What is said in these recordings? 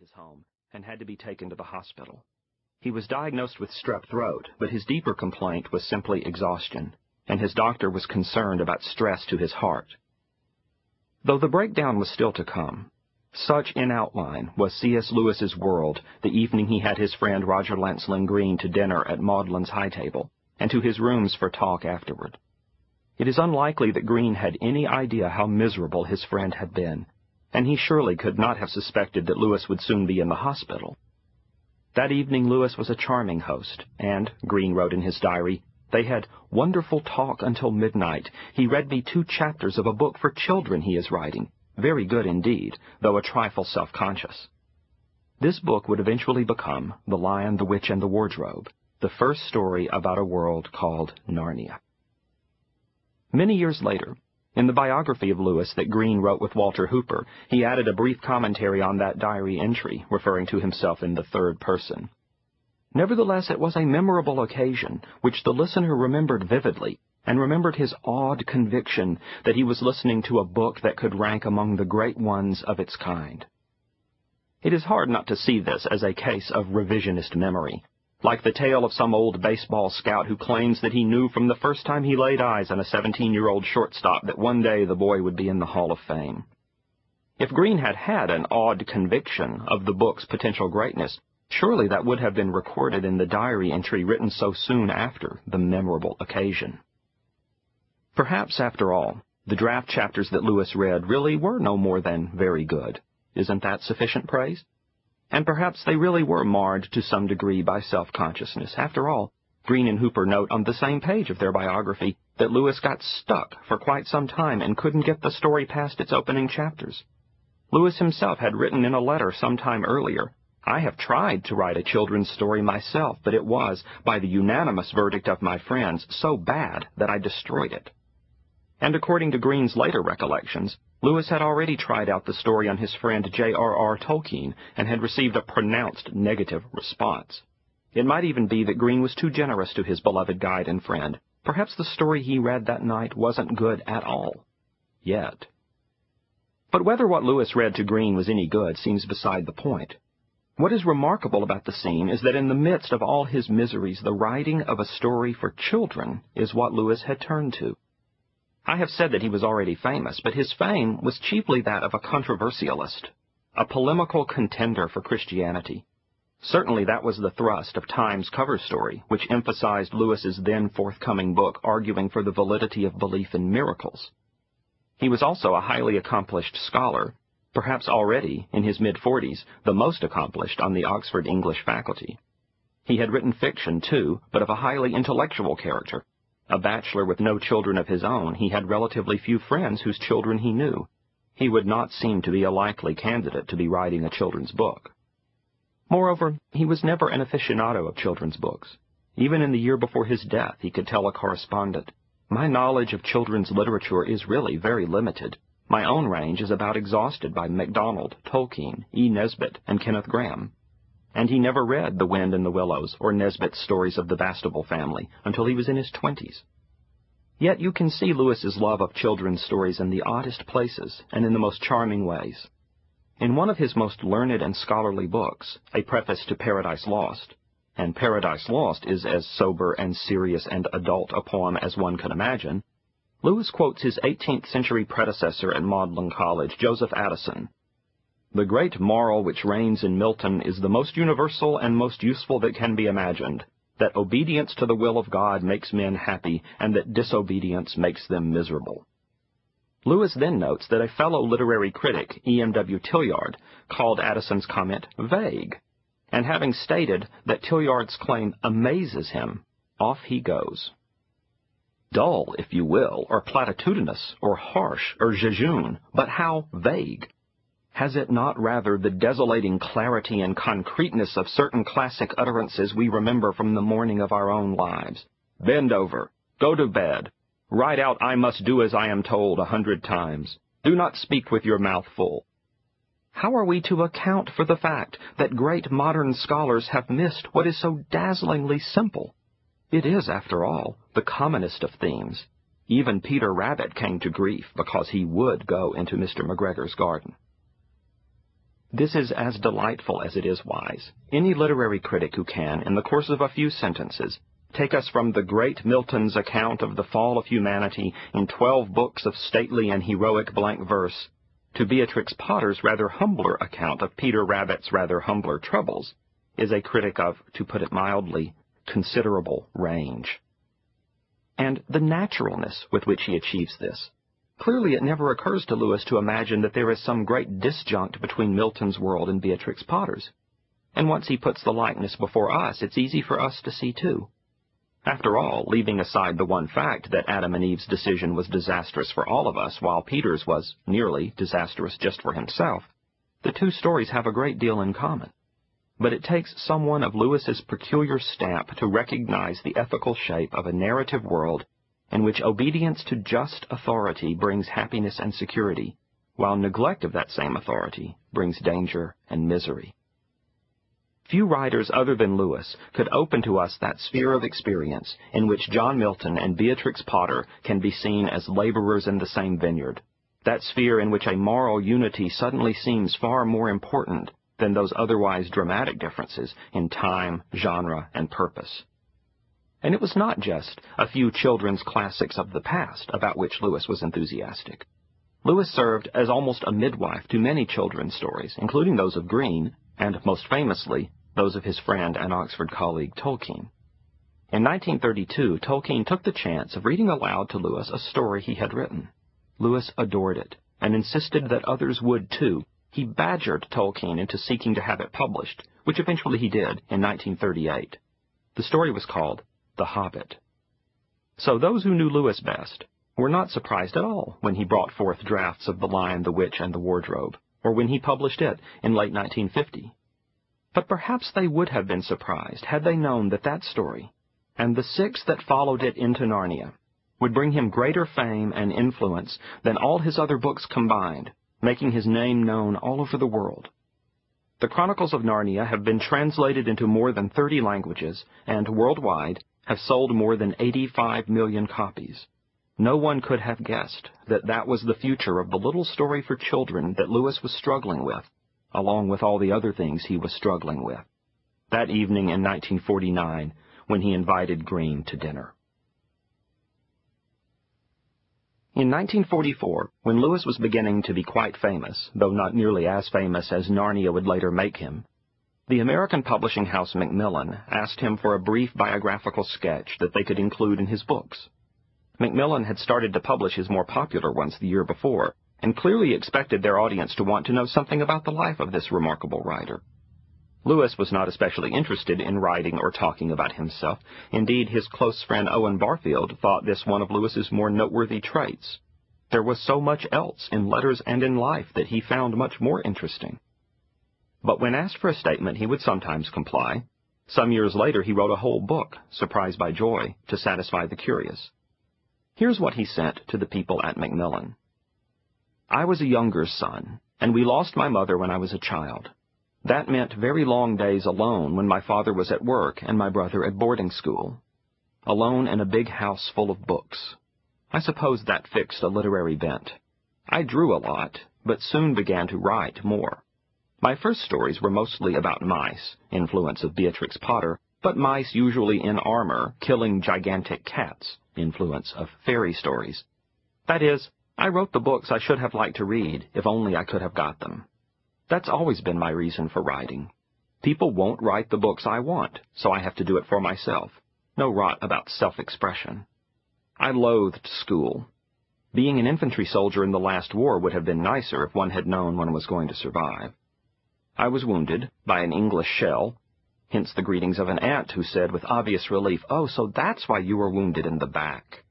his home and had to be taken to the hospital. He was diagnosed with strep throat, but his deeper complaint was simply exhaustion, and his doctor was concerned about stress to his heart. Though the breakdown was still to come, such in outline was C.S. Lewis's world the evening he had his friend Roger Lancelyn Green to dinner at Magdalen's high table, and to his rooms for talk afterward. It is unlikely that Green had any idea how miserable his friend had been, and he surely could not have suspected that Lewis would soon be in the hospital. That evening Lewis was a charming host, and, Green wrote in his diary, they had wonderful talk until midnight. He read me two chapters of a book for children he is writing. Very good indeed, though a trifle self-conscious. This book would eventually become The Lion, the Witch, and the Wardrobe, the first story about a world called Narnia. Many years later, in the biography of Lewis that Green wrote with Walter Hooper, he added a brief commentary on that diary entry, referring to himself in the third person. Nevertheless, it was a memorable occasion, which the listener remembered vividly, and remembered his awed conviction that he was listening to a book that could rank among the great ones of its kind. It is hard not to see this as a case of revisionist memory, like the tale of some old baseball scout who claims that he knew from the first time he laid eyes on a 17-year-old shortstop that one day the boy would be in the Hall of Fame. If Green had had an odd conviction of the book's potential greatness, surely that would have been recorded in the diary entry written so soon after the memorable occasion. Perhaps, after all, the draft chapters that Lewis read really were no more than very good. Isn't that sufficient praise? And perhaps they really were marred to some degree by self-consciousness. After all, Green and Hooper note on the same page of their biography that Lewis got stuck for quite some time and couldn't get the story past its opening chapters. Lewis himself had written in a letter some time earlier, I have tried to write a children's story myself, but it was, by the unanimous verdict of my friends, so bad that I destroyed it. And according to Green's later recollections, Lewis had already tried out the story on his friend J.R.R. Tolkien and had received a pronounced negative response. It might even be that Green was too generous to his beloved guide and friend. Perhaps the story he read that night wasn't good at all. Yet. But whether what Lewis read to Green was any good seems beside the point. What is remarkable about the scene is that in the midst of all his miseries, the writing of a story for children is what Lewis had turned to. I have said that he was already famous, but his fame was chiefly that of a controversialist, a polemical contender for Christianity. Certainly that was the thrust of Time's cover story, which emphasized Lewis's then forthcoming book arguing for the validity of belief in miracles. He was also a highly accomplished scholar, perhaps already, in his mid-forties, the most accomplished on the Oxford English faculty. He had written fiction, too, but of a highly intellectual character, a bachelor with no children of his own, he had relatively few friends whose children he knew. He would not seem to be a likely candidate to be writing a children's book. Moreover, he was never an aficionado of children's books. Even in the year before his death, he could tell a correspondent, My knowledge of children's literature is really very limited. My own range is about exhausted by MacDonald, Tolkien, E. Nesbit, and Kenneth Grahame and he never read The Wind in the Willows or Nesbit's stories of the Bastable family until he was in his twenties. Yet you can see Lewis's love of children's stories in the oddest places and in the most charming ways. In one of his most learned and scholarly books, A Preface to Paradise Lost, and Paradise Lost is as sober and serious and adult a poem as one can imagine, Lewis quotes his 18th century predecessor at Magdalen College, Joseph Addison, the great moral which reigns in Milton is the most universal and most useful that can be imagined, that obedience to the will of God makes men happy, and that disobedience makes them miserable. Lewis then notes that a fellow literary critic, E.M.W. Tillyard, called Addison's comment vague, and having stated that Tillyard's claim amazes him, off he goes. Dull, if you will, or platitudinous, or harsh, or jejune, but how vague! Has it not rather the desolating clarity and concreteness of certain classic utterances we remember from the morning of our own lives? Bend over. Go to bed. Write out I must do as I am told a hundred times. Do not speak with your mouth full. How are we to account for the fact that great modern scholars have missed what is so dazzlingly simple? It is, after all, the commonest of themes. Even Peter Rabbit came to grief because he would go into Mr. McGregor's garden. This is as delightful as it is wise. Any literary critic who can, in the course of a few sentences, take us from the great Milton's account of the fall of humanity in twelve books of stately and heroic blank verse, to Beatrix Potter's rather humbler account of Peter Rabbit's rather humbler troubles, is a critic of, to put it mildly, considerable range. And the naturalness with which he achieves this. Clearly it never occurs to Lewis to imagine that there is some great disjunct between Milton's world and Beatrix Potter's. And once he puts the likeness before us, it's easy for us to see too. After all, leaving aside the one fact that Adam and Eve's decision was disastrous for all of us, while Peter's was nearly disastrous just for himself, the two stories have a great deal in common. But it takes someone of Lewis's peculiar stamp to recognize the ethical shape of a narrative world in which obedience to just authority brings happiness and security, while neglect of that same authority brings danger and misery. Few writers other than Lewis could open to us that sphere of experience in which John Milton and Beatrix Potter can be seen as laborers in the same vineyard, that sphere in which a moral unity suddenly seems far more important than those otherwise dramatic differences in time, genre, and purpose. And it was not just a few children's classics of the past about which Lewis was enthusiastic. Lewis served as almost a midwife to many children's stories, including those of Green, and most famously, those of his friend and Oxford colleague Tolkien. In 1932, Tolkien took the chance of reading aloud to Lewis a story he had written. Lewis adored it, and insisted that others would too. He badgered Tolkien into seeking to have it published, which eventually he did in 1938. The story was called the Hobbit. So those who knew Lewis best were not surprised at all when he brought forth drafts of The Lion, the Witch, and the Wardrobe, or when he published it in late 1950. But perhaps they would have been surprised had they known that that story, and the six that followed it into Narnia, would bring him greater fame and influence than all his other books combined, making his name known all over the world. The Chronicles of Narnia have been translated into more than 30 languages, and worldwide, have sold more than 85 million copies. No one could have guessed that that was the future of the little story for children that Lewis was struggling with, along with all the other things he was struggling with. That evening in 1949, when he invited Green to dinner. In 1944, when Lewis was beginning to be quite famous, though not nearly as famous as Narnia would later make him, the American publishing house Macmillan asked him for a brief biographical sketch that they could include in his books. Macmillan had started to publish his more popular ones the year before, and clearly expected their audience to want to know something about the life of this remarkable writer. Lewis was not especially interested in writing or talking about himself. Indeed, his close friend Owen Barfield thought this one of Lewis's more noteworthy traits. There was so much else in letters and in life that he found much more interesting. But when asked for a statement, he would sometimes comply. Some years later, he wrote a whole book, Surprised by Joy, to satisfy the curious. Here's what he sent to the people at Macmillan. I was a younger son, and we lost my mother when I was a child. That meant very long days alone when my father was at work and my brother at boarding school. Alone in a big house full of books. I suppose that fixed a literary bent. I drew a lot, but soon began to write more. My first stories were mostly about mice, influence of Beatrix Potter, but mice usually in armor, killing gigantic cats, influence of fairy stories. That is, I wrote the books I should have liked to read if only I could have got them. That's always been my reason for writing. People won't write the books I want, so I have to do it for myself. No rot about self-expression. I loathed school. Being an infantry soldier in the last war would have been nicer if one had known one was going to survive. I was wounded by an English shell, hence the greetings of an aunt who said with obvious relief, Oh, so that's why you were wounded in the back.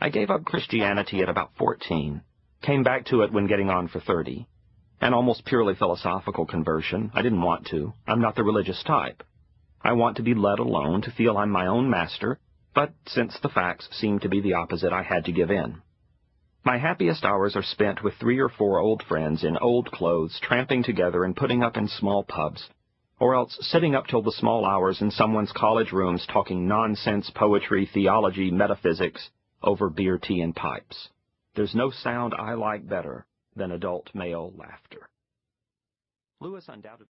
I gave up Christianity at about 14, came back to it when getting on for 30. An almost purely philosophical conversion. I didn't want to. I'm not the religious type. I want to be let alone, to feel I'm my own master, but since the facts seemed to be the opposite, I had to give in. My happiest hours are spent with three or four old friends in old clothes, tramping together and putting up in small pubs, or else sitting up till the small hours in someone's college rooms talking nonsense, poetry, theology, metaphysics, over beer, tea, and pipes. There's no sound I like better than adult male laughter. Lewis undoubtedly